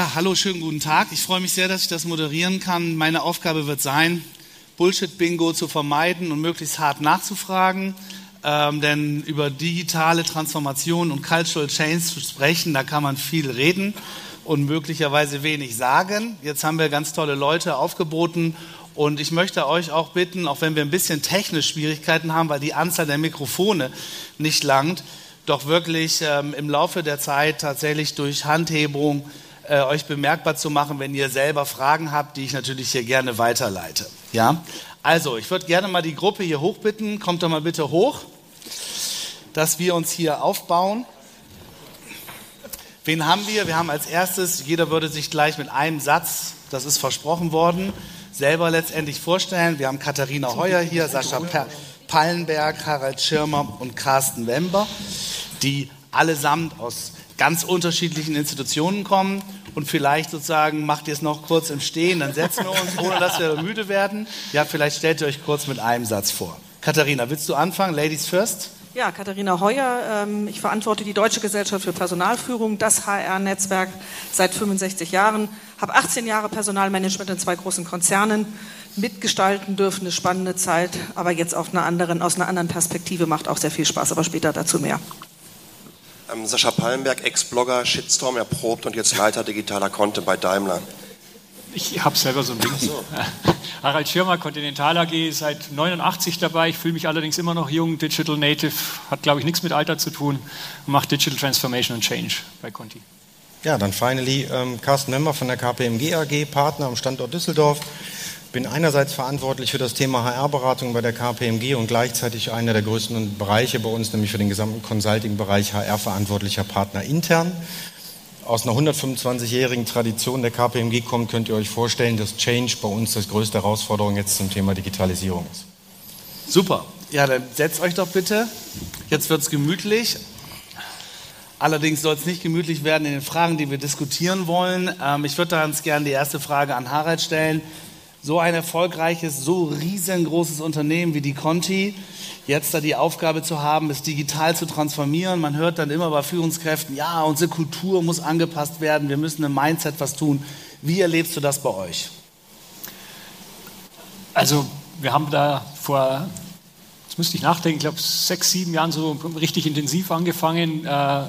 Ja, hallo, schönen guten Tag. Ich freue mich sehr, dass ich das moderieren kann. Meine Aufgabe wird sein, Bullshit-Bingo zu vermeiden und möglichst hart nachzufragen. Ähm, denn über digitale Transformation und Cultural Change zu sprechen, da kann man viel reden und möglicherweise wenig sagen. Jetzt haben wir ganz tolle Leute aufgeboten und ich möchte euch auch bitten, auch wenn wir ein bisschen technisch Schwierigkeiten haben, weil die Anzahl der Mikrofone nicht langt, doch wirklich ähm, im Laufe der Zeit tatsächlich durch Handhebung äh, euch bemerkbar zu machen, wenn ihr selber Fragen habt, die ich natürlich hier gerne weiterleite. Ja? Also, ich würde gerne mal die Gruppe hier hochbitten. Kommt doch mal bitte hoch, dass wir uns hier aufbauen. Wen haben wir? Wir haben als erstes, jeder würde sich gleich mit einem Satz, das ist versprochen worden, selber letztendlich vorstellen. Wir haben Katharina Heuer hier, Sascha per Pallenberg, Harald Schirmer und Carsten Wember, die allesamt aus ganz unterschiedlichen Institutionen kommen und vielleicht sozusagen macht ihr es noch kurz im Stehen, dann setzen wir uns, ohne dass wir müde werden. Ja, vielleicht stellt ihr euch kurz mit einem Satz vor. Katharina, willst du anfangen? Ladies first. Ja, Katharina Heuer. Ähm, ich verantworte die Deutsche Gesellschaft für Personalführung, das HR-Netzwerk seit 65 Jahren. Habe 18 Jahre Personalmanagement in zwei großen Konzernen mitgestalten dürfen. Eine spannende Zeit, aber jetzt auf einer anderen, aus einer anderen Perspektive macht auch sehr viel Spaß. Aber später dazu mehr. Ähm, Sascha Pallenberg, Ex-Blogger, Shitstorm erprobt und jetzt Leiter digitaler Content bei Daimler. Ich habe selber so ein Ding. So. Harald Schirmer, Continental AG, seit 89 dabei. Ich fühle mich allerdings immer noch jung. Digital Native hat, glaube ich, nichts mit Alter zu tun macht Digital Transformation und Change bei Conti. Ja, dann finally ähm, Carsten Member von der KPMG AG, Partner am Standort Düsseldorf bin einerseits verantwortlich für das Thema HR-Beratung bei der KPMG und gleichzeitig einer der größten Bereiche bei uns, nämlich für den gesamten Consulting-Bereich HR-verantwortlicher Partner intern. Aus einer 125-jährigen Tradition der KPMG kommt, könnt ihr euch vorstellen, dass Change bei uns das größte Herausforderung jetzt zum Thema Digitalisierung ist. Super. Ja, dann setzt euch doch bitte. Jetzt wird es gemütlich. Allerdings soll es nicht gemütlich werden in den Fragen, die wir diskutieren wollen. Ähm, ich würde ganz gerne die erste Frage an Harald stellen so ein erfolgreiches, so riesengroßes Unternehmen wie die Conti, jetzt da die Aufgabe zu haben, es digital zu transformieren. Man hört dann immer bei Führungskräften, ja, unsere Kultur muss angepasst werden, wir müssen im Mindset was tun. Wie erlebst du das bei euch? Also wir haben da vor, jetzt müsste ich nachdenken, ich glaube sechs, sieben Jahren so richtig intensiv angefangen, äh,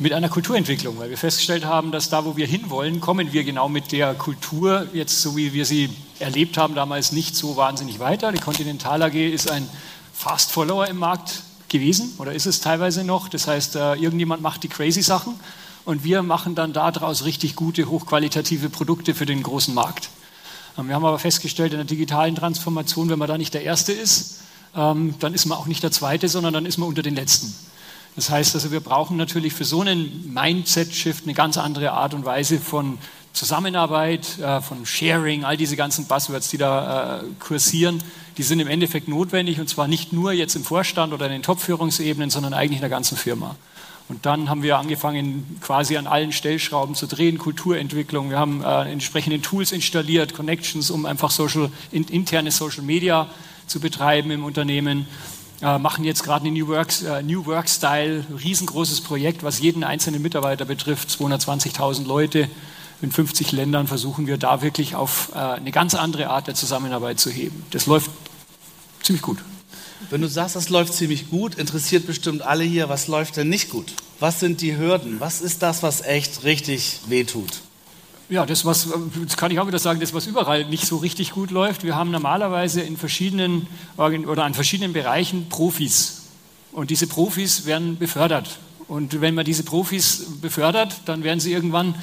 mit einer Kulturentwicklung, weil wir festgestellt haben, dass da, wo wir hinwollen, kommen wir genau mit der Kultur, jetzt so wie wir sie erlebt haben, damals nicht so wahnsinnig weiter. Die Continental AG ist ein Fast Follower im Markt gewesen oder ist es teilweise noch. Das heißt, äh, irgendjemand macht die crazy Sachen und wir machen dann daraus richtig gute, hochqualitative Produkte für den großen Markt. Ähm, wir haben aber festgestellt, in der digitalen Transformation, wenn man da nicht der Erste ist, ähm, dann ist man auch nicht der Zweite, sondern dann ist man unter den Letzten. Das heißt also, wir brauchen natürlich für so einen Mindset-Shift eine ganz andere Art und Weise von Zusammenarbeit, äh, von Sharing, all diese ganzen Buzzwords, die da äh, kursieren, die sind im Endeffekt notwendig und zwar nicht nur jetzt im Vorstand oder in den Top-Führungsebenen, sondern eigentlich in der ganzen Firma. Und dann haben wir angefangen, quasi an allen Stellschrauben zu drehen, Kulturentwicklung. Wir haben äh, entsprechende Tools installiert, Connections, um einfach Social, in, interne Social Media zu betreiben im Unternehmen äh, machen jetzt gerade eine New Work, äh, New Work Style, riesengroßes Projekt, was jeden einzelnen Mitarbeiter betrifft, 220.000 Leute in 50 Ländern versuchen wir da wirklich auf äh, eine ganz andere Art der Zusammenarbeit zu heben. Das läuft ziemlich gut. Wenn du sagst, das läuft ziemlich gut, interessiert bestimmt alle hier, was läuft denn nicht gut? Was sind die Hürden? Was ist das, was echt richtig wehtut? Ja, das, was, das kann ich auch wieder sagen, das, was überall nicht so richtig gut läuft. Wir haben normalerweise in verschiedenen oder an verschiedenen Bereichen Profis. Und diese Profis werden befördert. Und wenn man diese Profis befördert, dann werden sie irgendwann,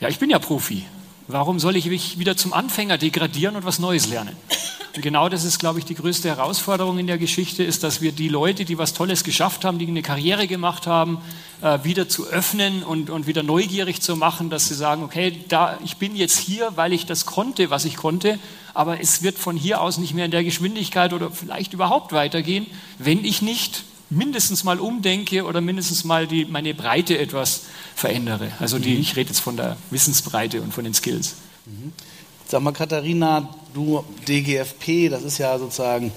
ja, ich bin ja Profi. Warum soll ich mich wieder zum Anfänger degradieren und was Neues lernen? Und genau das ist, glaube ich, die größte Herausforderung in der Geschichte, ist, dass wir die Leute, die was Tolles geschafft haben, die eine Karriere gemacht haben, äh, wieder zu öffnen und, und wieder neugierig zu machen, dass sie sagen, okay, da, ich bin jetzt hier, weil ich das konnte, was ich konnte, aber es wird von hier aus nicht mehr in der Geschwindigkeit oder vielleicht überhaupt weitergehen, wenn ich nicht mindestens mal umdenke oder mindestens mal die, meine Breite etwas verändere. Also die, mhm. ich rede jetzt von der Wissensbreite und von den Skills. Mhm. Sag mal, Katharina, du DGFP, das ist ja sozusagen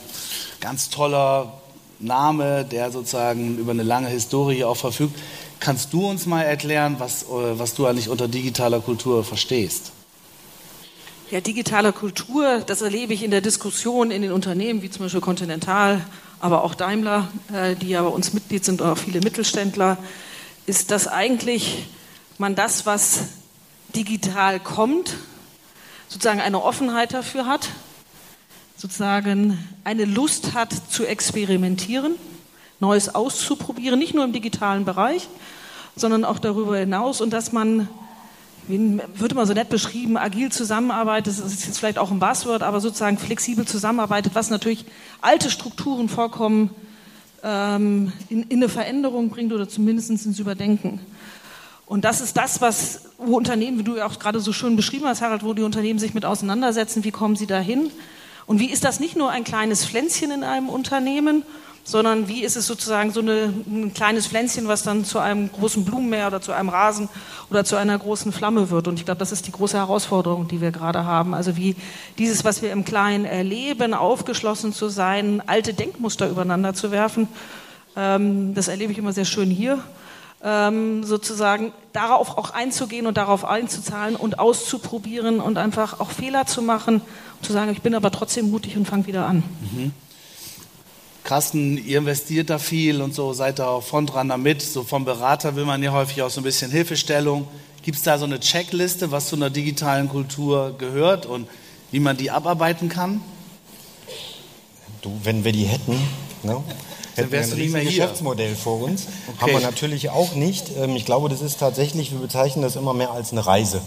ganz toller Name, der sozusagen über eine lange Historie auch verfügt. Kannst du uns mal erklären, was, äh, was du eigentlich unter digitaler Kultur verstehst? Ja, digitale Kultur, das erlebe ich in der Diskussion in den Unternehmen, wie zum Beispiel Continental, aber auch Daimler, äh, die ja bei uns Mitglied sind auch viele Mittelständler, ist, dass eigentlich man das, was digital kommt, sozusagen eine Offenheit dafür hat, sozusagen eine Lust hat zu experimentieren, Neues auszuprobieren, nicht nur im digitalen Bereich, sondern auch darüber hinaus und dass man wird immer so nett beschrieben, agil zusammenarbeitet, das ist jetzt vielleicht auch ein Buzzword, aber sozusagen flexibel zusammenarbeitet, was natürlich alte Strukturen vollkommen ähm, in, in, eine Veränderung bringt oder zumindest ins Überdenken. Und das ist das, was, wo Unternehmen, wie du ja auch gerade so schön beschrieben hast, Harald, wo die Unternehmen sich mit auseinandersetzen, wie kommen sie dahin? Und wie ist das nicht nur ein kleines Pflänzchen in einem Unternehmen, sondern wie ist es sozusagen so eine, ein kleines Pflänzchen, was dann zu einem großen Blumenmeer oder zu einem Rasen oder zu einer großen Flamme wird. Und ich glaube, das ist die große Herausforderung, die wir gerade haben. Also wie dieses, was wir im Kleinen erleben, aufgeschlossen zu sein, alte Denkmuster übereinander zu werfen, ähm, das erlebe ich immer sehr schön hier. Ähm, sozusagen darauf auch einzugehen und darauf einzuzahlen und auszuprobieren und einfach auch Fehler zu machen, zu sagen, ich bin aber trotzdem mutig und fange wieder an. Mhm. Carsten, ihr investiert da viel und so, seid da auch Frontrunner mit. So vom Berater will man ja häufig auch so ein bisschen Hilfestellung. Gibt es da so eine Checkliste, was zu einer digitalen Kultur gehört und wie man die abarbeiten kann? Du, wenn wir die hätten, ne? Hätten wir ein riesiges Geschäftsmodell vor uns. Okay. Haben wir natürlich auch nicht. Ähm, ich glaube, das ist tatsächlich, wir bezeichnen das immer mehr als eine Reise.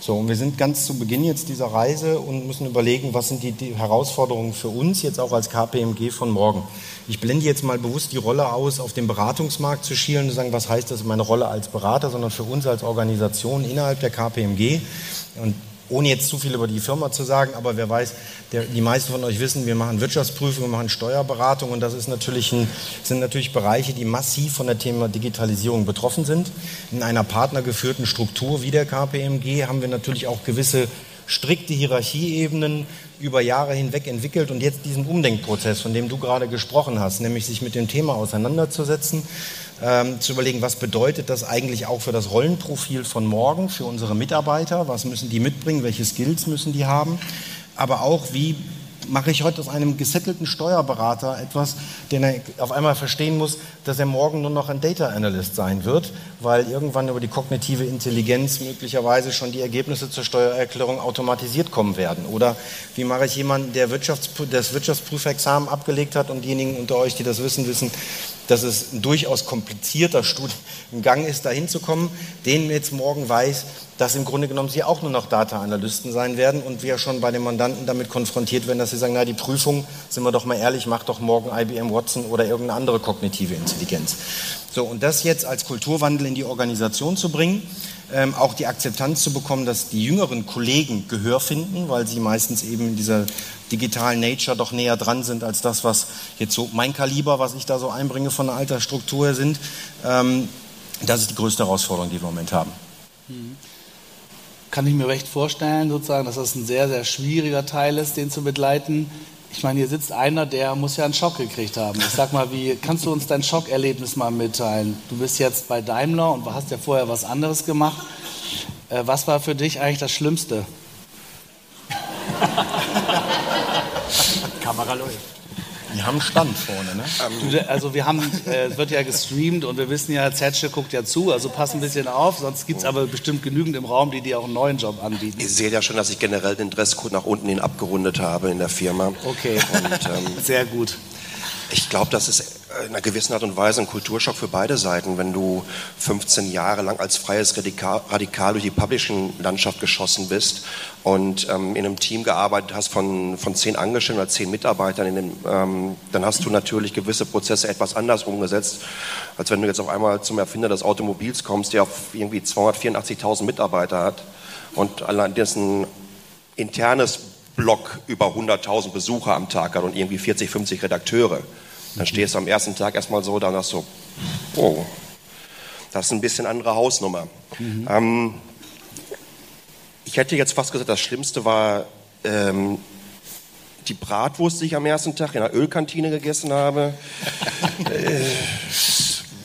So, und wir sind ganz zu Beginn jetzt dieser Reise und müssen überlegen, was sind die, die, Herausforderungen für uns jetzt auch als KPMG von morgen. Ich blende jetzt mal bewusst die Rolle aus, auf den Beratungsmarkt zu schielen und zu sagen, was heißt das meine Rolle als Berater, sondern für uns als Organisation innerhalb der KPMG. Und ohne jetzt zu viel über die Firma zu sagen, aber wer weiß, der, die meisten von euch wissen, wir machen Wirtschaftsprüfung, wir machen Steuerberatung und das ist natürlich ein, sind natürlich Bereiche, die massiv von der Thema Digitalisierung betroffen sind. In einer partnergeführten Struktur wie der KPMG haben wir natürlich auch gewisse strikte Hierarchieebenen über Jahre hinweg entwickelt und jetzt diesen Umdenkprozess, von dem du gerade gesprochen hast, nämlich sich mit dem Thema auseinanderzusetzen, ähm, zu überlegen, was bedeutet das eigentlich auch für das Rollenprofil von morgen, für unsere Mitarbeiter, was müssen die mitbringen, welche Skills müssen die haben, aber auch, wie mache ich heute aus einem gesettelten Steuerberater etwas, den er auf einmal verstehen muss, dass er morgen nur noch ein Data Analyst sein wird, weil irgendwann über die kognitive Intelligenz möglicherweise schon die Ergebnisse zur Steuererklärung automatisiert kommen werden. Oder wie mache ich jemanden, der Wirtschaftsprüf das Wirtschaftsprüfexamen abgelegt hat und diejenigen unter euch, die das wissen, wissen, dass es ein durchaus komplizierter Studiengang ist, da hinzukommen, den jetzt morgen weiß, dass im Grunde genommen sie auch nur noch Data-Analysten sein werden und wir schon bei den Mandanten damit konfrontiert werden, dass sie sagen, na die Prüfung, sind wir doch mal ehrlich, macht doch morgen IBM Watson oder irgendeine andere kognitive Intelligenz. So, und das jetzt als Kulturwandel in die Organisation zu bringen, ähm, auch die Akzeptanz zu bekommen, dass die jüngeren Kollegen Gehör finden, weil sie meistens eben in dieser digitalen Nature doch näher dran sind als das, was jetzt so mein Kaliber, was ich da so einbringe von der Altersstruktur sind. Ähm, das ist die größte Herausforderung, die wir im Moment haben. Mhm. Kann ich mir recht vorstellen, sozusagen, dass das ein sehr, sehr schwieriger Teil ist, den zu begleiten. Ich meine, hier sitzt einer, der muss ja einen Schock gekriegt haben. Ich sag mal, wie kannst du uns dein Schockerlebnis mal mitteilen? Du bist jetzt bei Daimler und hast ja vorher was anderes gemacht. Äh, was war für dich eigentlich das Schlimmste? Kamera läuft. Die haben Stand vorne, ne? Du, also wir haben, äh, es wird ja gestreamt und wir wissen ja, Zetsche guckt ja zu, also pass ein bisschen auf, sonst gibt es aber bestimmt genügend im Raum, die dir auch einen neuen Job anbieten. Ihr seht ja schon, dass ich generell den Dresscode nach unten hin abgerundet habe in der Firma. Okay, und, ähm, sehr gut. Ich glaube, das ist in einer gewissen Art und Weise ein Kulturschock für beide Seiten, wenn du 15 Jahre lang als freies Radikal, Radikal durch die Publishing-Landschaft geschossen bist und ähm, in einem Team gearbeitet hast von, von zehn Angestellten oder zehn Mitarbeitern, dem, ähm, dann hast du natürlich gewisse Prozesse etwas anders umgesetzt, als wenn du jetzt auf einmal zum Erfinder des Automobils kommst, der auf irgendwie 284.000 Mitarbeiter hat und allein dessen internes Blog über 100.000 Besucher am Tag hat und irgendwie 40, 50 Redakteure. Dann stehst du am ersten Tag erstmal so da und sagst so, oh, das ist ein bisschen andere Hausnummer. Mhm. Ähm, ich hätte jetzt fast gesagt, das Schlimmste war ähm, die Bratwurst, die ich am ersten Tag in der Ölkantine gegessen habe. äh,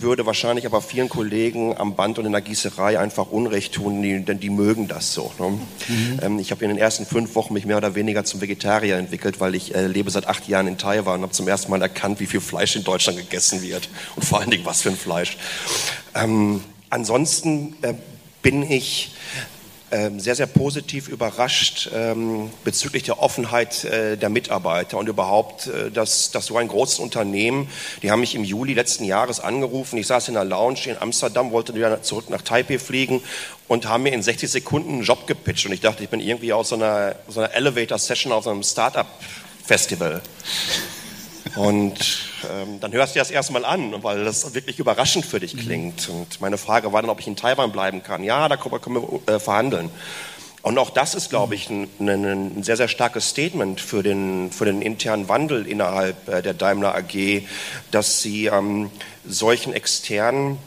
würde wahrscheinlich aber vielen Kollegen am Band und in der Gießerei einfach Unrecht tun, die, denn die mögen das so. Ne? Mhm. Ähm, ich habe in den ersten fünf Wochen mich mehr oder weniger zum Vegetarier entwickelt, weil ich äh, lebe seit acht Jahren in Taiwan und habe zum ersten Mal erkannt, wie viel Fleisch in Deutschland gegessen wird und vor allen Dingen was für ein Fleisch. Ähm, ansonsten äh, bin ich sehr, sehr positiv überrascht ähm, bezüglich der Offenheit äh, der Mitarbeiter und überhaupt, äh, dass, dass so ein großes Unternehmen, die haben mich im Juli letzten Jahres angerufen, ich saß in der Lounge in Amsterdam, wollte wieder zurück nach Taipei fliegen und haben mir in 60 Sekunden einen Job gepitcht und ich dachte, ich bin irgendwie aus so einer, so einer Elevator-Session auf so einem Startup-Festival. Und ähm, dann hörst du das erstmal an, weil das wirklich überraschend für dich mhm. klingt. Und meine Frage war dann, ob ich in Taiwan bleiben kann. Ja, da können wir äh, verhandeln. Und auch das ist, glaube ich, ein, ein, sehr, sehr starkes Statement für den, für den internen Wandel innerhalb äh, der Daimler AG, dass sie ähm, solchen externen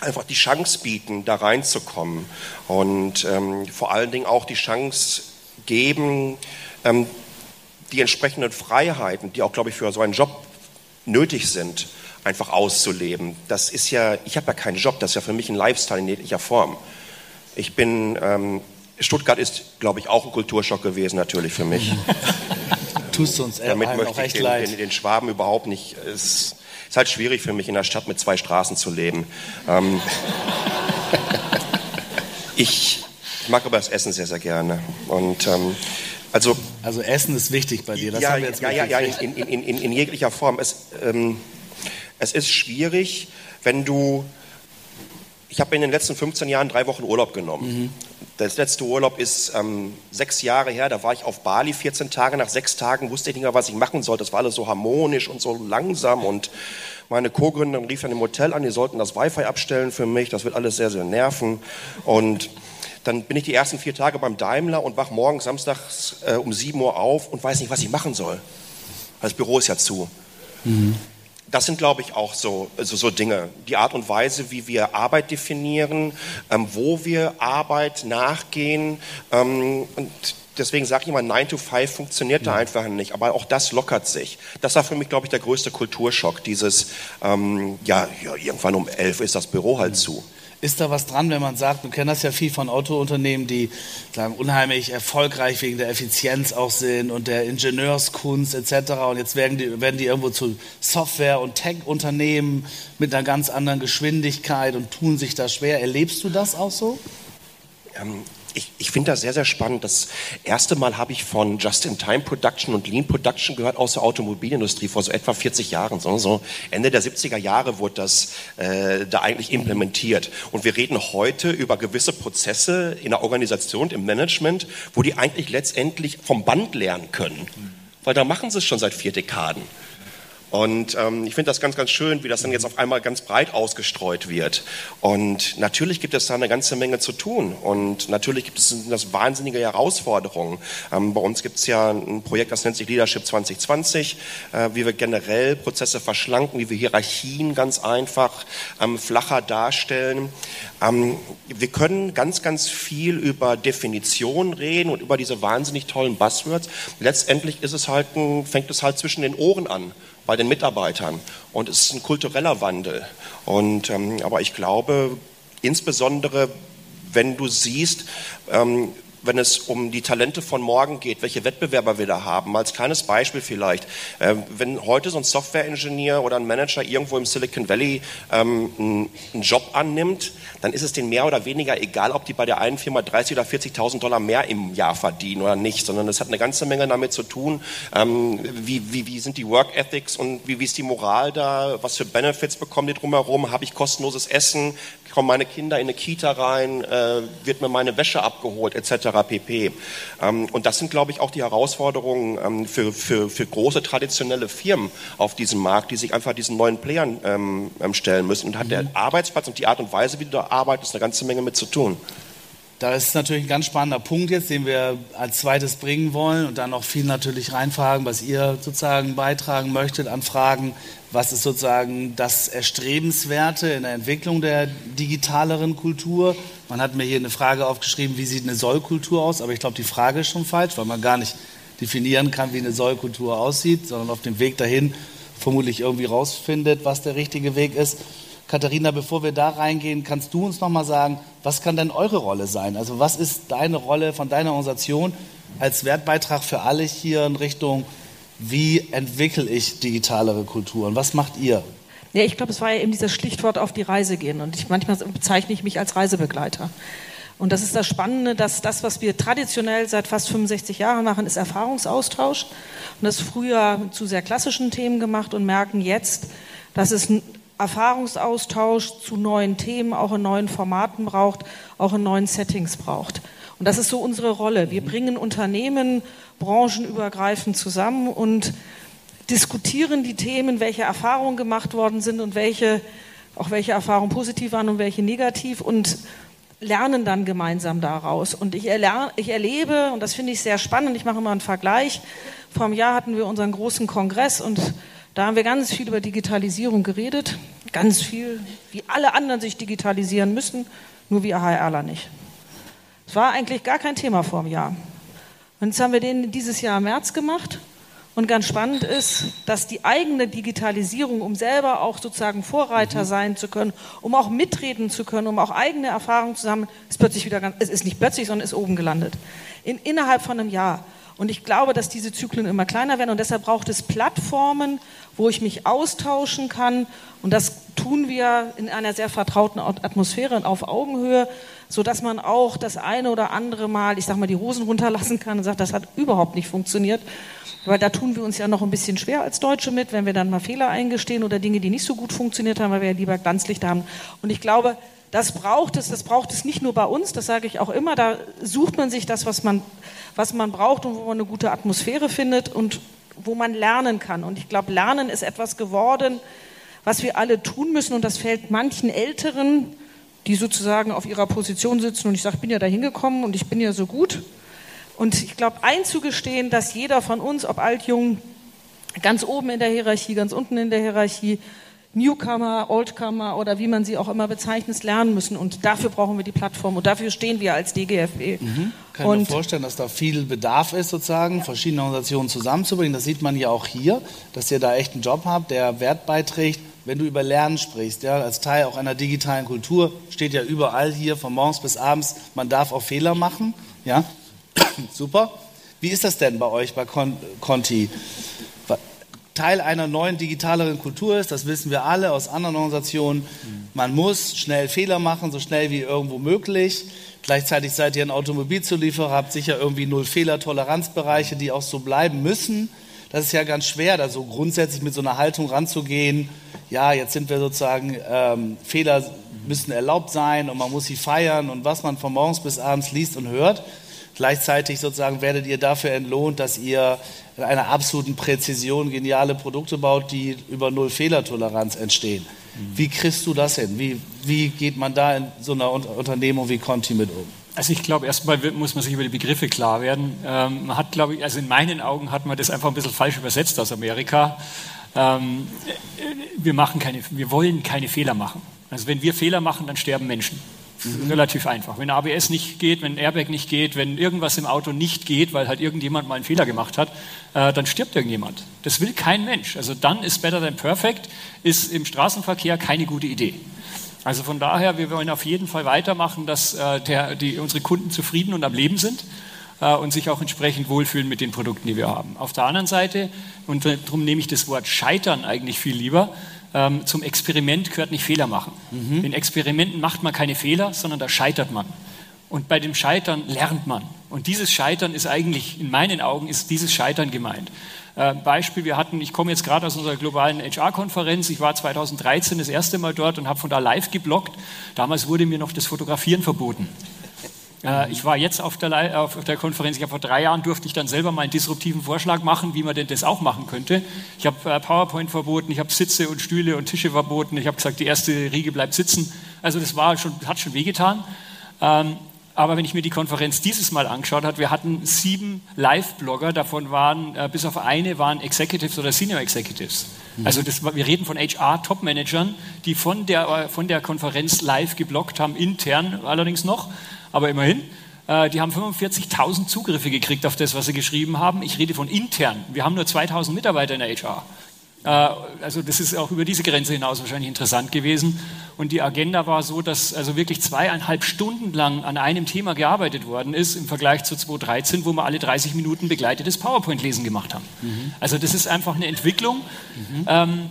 einfach die Chance bieten, da reinzukommen und ähm, vor allen Dingen auch die Chance geben, ähm, die entsprechenden Freiheiten, die auch, glaube ich, für so einen Job nötig sind, einfach auszuleben. Das ist ja, ich habe ja keinen Job, das ist ja für mich ein Lifestyle in jeglicher Form. Ich bin, ähm, Stuttgart ist, glaube ich, auch ein Kulturschock gewesen natürlich für mich. Tust du uns Damit möchte ich den, den, den, Schwaben überhaupt nicht. Es ist halt schwierig für mich, in einer Stadt mit zwei Straßen zu leben. Ähm, ich, ich mag aber das Essen sehr, sehr gerne. Und ähm, also, also Essen ist wichtig bei dir. Das ja, ja, ja, ja, in, in, in, in, jeglicher Form. Es, ähm, es ist schwierig, wenn du. Ich habe in den letzten 15 Jahren drei Wochen Urlaub genommen. Mhm. Das letzte Urlaub ist ähm, sechs Jahre her. Da war ich auf Bali 14 Tage. Nach sechs Tagen wusste ich nicht mehr, was ich machen soll. Das war alles so harmonisch und so langsam. Und meine Co-Gründerin rief dann im Hotel an, die sollten das Wi-Fi abstellen für mich. Das wird alles sehr, sehr nerven. Und dann bin ich die ersten vier Tage beim Daimler und wach morgens samstags äh, um 7 Uhr auf und weiß nicht, was ich machen soll. Das Büro ist ja zu. Mhm. Das sind, glaube ich, auch so, so, so, Dinge. Die Art und Weise, wie wir Arbeit definieren, ähm, wo wir Arbeit nachgehen. Ähm, und deswegen sage ich immer, 9 to 5 funktioniert da einfach nicht. Aber auch das lockert sich. Das war für mich, glaube ich, der größte Kulturschock. Dieses, ähm, ja, ja, irgendwann um 11 ist das Büro halt mhm. zu. Ist da was dran, wenn man sagt, wir kennen das ja viel von Autounternehmen, die sagen, unheimlich erfolgreich wegen der Effizienz auch sind und der Ingenieurskunst etc. Und jetzt werden die, werden die irgendwo zu Software- und Tech-Unternehmen mit einer ganz anderen Geschwindigkeit und tun sich da schwer. Erlebst du das auch so? Ähm, ich, ich finde das sehr, sehr spannend. Das erste Mal habe ich von Just-in-Time-Production und Lean Production gehört aus der Automobilindustrie vor so etwa 40 Jahren. So, so Ende der 70er Jahre wurde das äh, da eigentlich implementiert. Und wir reden heute über gewisse Prozesse in der Organisation, im Management, wo die eigentlich letztendlich vom Band lernen können. Weil da machen sie es schon seit vier Dekaden. Und ähm, ich finde das ganz, ganz schön, wie das dann jetzt auf einmal ganz breit ausgestreut wird. Und natürlich gibt es da eine ganze Menge zu tun. Und natürlich gibt es das wahnsinnige Herausforderungen. Ähm, bei uns gibt es ja ein Projekt, das nennt sich Leadership 2020, äh, wie wir generell Prozesse verschlanken, wie wir Hierarchien ganz einfach ähm, flacher darstellen. Ähm, wir können ganz, ganz viel über Definitionen reden und über diese wahnsinnig tollen Buzzwords. Letztendlich ist es halt ein, fängt es halt zwischen den Ohren an bei den Mitarbeitern. Und es ist ein kultureller Wandel. Und, ähm, aber ich glaube, insbesondere wenn du siehst, ähm, wenn es um die Talente von morgen geht, welche Wettbewerber wir da haben. Als kleines Beispiel vielleicht. Äh, wenn heute so ein Software-Ingenieur oder ein Manager irgendwo im Silicon Valley ähm, einen Job annimmt, dann ist es denen mehr oder weniger egal, ob die bei der einen Firma 30.000 oder 40.000 Dollar mehr im Jahr verdienen oder nicht, sondern es hat eine ganze Menge damit zu tun, ähm, wie, wie, wie sind die Work Ethics und wie, wie ist die Moral da, was für Benefits bekommen die drumherum, habe ich kostenloses Essen, kommen meine Kinder in eine Kita rein, äh, wird mir meine Wäsche abgeholt, etc. pp. Ähm, und das sind, glaube ich, auch die Herausforderungen ähm, für, für, für große traditionelle Firmen auf diesem Markt, die sich einfach diesen neuen Playern ähm, stellen müssen. Und hat mhm. der Arbeitsplatz und die Art und Weise, wie du da arbeitest, eine ganze Menge mit zu tun. Da ist natürlich ein ganz spannender Punkt jetzt, den wir als zweites bringen wollen und dann noch viel natürlich reinfragen, was ihr sozusagen beitragen möchtet an Fragen. Was ist sozusagen das Erstrebenswerte in der Entwicklung der digitaleren Kultur? Man hat mir hier eine Frage aufgeschrieben, wie sieht eine Sollkultur aus? Aber ich glaube, die Frage ist schon falsch, weil man gar nicht definieren kann, wie eine Sollkultur aussieht, sondern auf dem Weg dahin vermutlich irgendwie rausfindet, was der richtige Weg ist. Katharina, bevor wir da reingehen, kannst du uns noch mal sagen, was kann denn eure Rolle sein? Also was ist deine Rolle von deiner Organisation als Wertbeitrag für alle hier in Richtung, wie entwickle ich digitalere Kulturen? Was macht ihr? Ja, ich glaube, es war ja eben dieses Schlichtwort auf die Reise gehen. Und ich, manchmal bezeichne ich mich als Reisebegleiter. Und das ist das Spannende, dass das, was wir traditionell seit fast 65 Jahren machen, ist Erfahrungsaustausch. Und das früher zu sehr klassischen Themen gemacht und merken jetzt, dass es Erfahrungsaustausch zu neuen Themen, auch in neuen Formaten braucht, auch in neuen Settings braucht. Und das ist so unsere Rolle. Wir bringen Unternehmen branchenübergreifend zusammen und diskutieren die Themen, welche Erfahrungen gemacht worden sind und welche, auch welche Erfahrungen positiv waren und welche negativ und lernen dann gemeinsam daraus. Und ich, erlerne, ich erlebe, und das finde ich sehr spannend, ich mache mal einen Vergleich, vor einem Jahr hatten wir unseren großen Kongress und da haben wir ganz viel über Digitalisierung geredet, ganz viel, wie alle anderen sich digitalisieren müssen, nur wir HRler nicht. Es war eigentlich gar kein Thema vor einem Jahr. Und jetzt haben wir den dieses Jahr im März gemacht und ganz spannend ist, dass die eigene Digitalisierung, um selber auch sozusagen Vorreiter mhm. sein zu können, um auch mitreden zu können, um auch eigene Erfahrungen zu sammeln, ist plötzlich wieder ganz, es ist nicht plötzlich, sondern ist oben gelandet. In, innerhalb von einem Jahr. Und ich glaube, dass diese Zyklen immer kleiner werden und deshalb braucht es Plattformen, wo ich mich austauschen kann. Und das tun wir in einer sehr vertrauten Atmosphäre und auf Augenhöhe, sodass man auch das eine oder andere Mal, ich sag mal, die Hosen runterlassen kann und sagt, das hat überhaupt nicht funktioniert. Weil da tun wir uns ja noch ein bisschen schwer als Deutsche mit, wenn wir dann mal Fehler eingestehen oder Dinge, die nicht so gut funktioniert haben, weil wir ja lieber Glanzlichter haben. Und ich glaube, das braucht es, das braucht es nicht nur bei uns, das sage ich auch immer, da sucht man sich das, was man, was man braucht und wo man eine gute Atmosphäre findet und wo man lernen kann. Und ich glaube, Lernen ist etwas geworden, was wir alle tun müssen und das fällt manchen Älteren, die sozusagen auf ihrer Position sitzen und ich sage, ich bin ja da hingekommen und ich bin ja so gut, und ich glaube, einzugestehen, dass jeder von uns, ob alt, jung, ganz oben in der Hierarchie, ganz unten in der Hierarchie, Newcomer, Oldcomer oder wie man sie auch immer bezeichnet, lernen müssen. Und dafür brauchen wir die Plattform und dafür stehen wir als DGFE. Mhm. Kann und ich mir vorstellen, dass da viel Bedarf ist, sozusagen, verschiedene Organisationen zusammenzubringen. Das sieht man ja auch hier, dass ihr da echt einen Job habt, der Wert beiträgt. Wenn du über Lernen sprichst, ja, als Teil auch einer digitalen Kultur, steht ja überall hier von morgens bis abends, man darf auch Fehler machen. Ja, Super. Wie ist das denn bei euch, bei Conti? Teil einer neuen digitaleren Kultur ist, das wissen wir alle aus anderen Organisationen, man muss schnell Fehler machen, so schnell wie irgendwo möglich. Gleichzeitig seid ihr ein Automobilzulieferer, habt sicher irgendwie null Fehler-Toleranzbereiche, die auch so bleiben müssen. Das ist ja ganz schwer, da so grundsätzlich mit so einer Haltung ranzugehen. Ja, jetzt sind wir sozusagen, ähm, Fehler müssen erlaubt sein und man muss sie feiern und was man von morgens bis abends liest und hört. Gleichzeitig sozusagen werdet ihr dafür entlohnt, dass ihr in einer absoluten Präzision geniale Produkte baut, die über null Fehlertoleranz entstehen. Mhm. Wie kriegst du das hin? Wie, wie geht man da in so einer Unternehmung wie Conti mit um? Also ich glaube, erstmal muss man sich über die Begriffe klar werden. Ähm, man hat, glaube ich, also in meinen Augen hat man das einfach ein bisschen falsch übersetzt aus Amerika. Ähm, wir machen keine, wir wollen keine Fehler machen. Also wenn wir Fehler machen, dann sterben Menschen. Mhm. Relativ einfach. Wenn ABS nicht geht, wenn Airbag nicht geht, wenn irgendwas im Auto nicht geht, weil halt irgendjemand mal einen Fehler gemacht hat, äh, dann stirbt irgendjemand. Das will kein Mensch. Also dann ist Better Than Perfect, ist im Straßenverkehr keine gute Idee. Also von daher, wir wollen auf jeden Fall weitermachen, dass äh, der, die, unsere Kunden zufrieden und am Leben sind äh, und sich auch entsprechend wohlfühlen mit den Produkten, die wir haben. Auf der anderen Seite, und darum nehme ich das Wort Scheitern eigentlich viel lieber, ähm, zum Experiment gehört nicht Fehler machen. Mhm. In Experimenten macht man keine Fehler, sondern da scheitert man. Und bei dem Scheitern lernt man. Und dieses Scheitern ist eigentlich, in meinen Augen, ist dieses Scheitern gemeint. Äh, Beispiel, wir hatten, ich komme jetzt gerade aus unserer globalen HR-Konferenz, ich war 2013 das erste Mal dort und habe von da live geblockt. Damals wurde mir noch das Fotografieren verboten. Äh, ich war jetzt auf der, auf der Konferenz, ich habe vor drei Jahren durfte ich dann selber mal einen disruptiven Vorschlag machen, wie man denn das auch machen könnte. Ich habe äh, PowerPoint verboten, ich habe Sitze und Stühle und Tische verboten, ich habe gesagt, die erste Riege bleibt sitzen. Also das war schon, hat schon wehgetan. Ähm, aber wenn ich mir die Konferenz dieses Mal angeschaut habe, wir hatten sieben Live-Blogger, davon waren, äh, bis auf eine waren Executives oder Senior Executives. Mhm. Also das, wir reden von HR-Top-Managern, die von der, von der Konferenz live geblockt haben, intern allerdings noch aber immerhin. Äh, die haben 45.000 Zugriffe gekriegt auf das, was sie geschrieben haben. Ich rede von intern. Wir haben nur 2.000 Mitarbeiter in der HR. Äh, also das ist auch über diese Grenze hinaus wahrscheinlich interessant gewesen. Und die Agenda war so, dass also wirklich zweieinhalb Stunden lang an einem Thema gearbeitet worden ist im Vergleich zu 2013, wo wir alle 30 Minuten begleitetes PowerPoint-Lesen gemacht haben. Mhm. Also das ist einfach eine Entwicklung. Mhm. Ähm,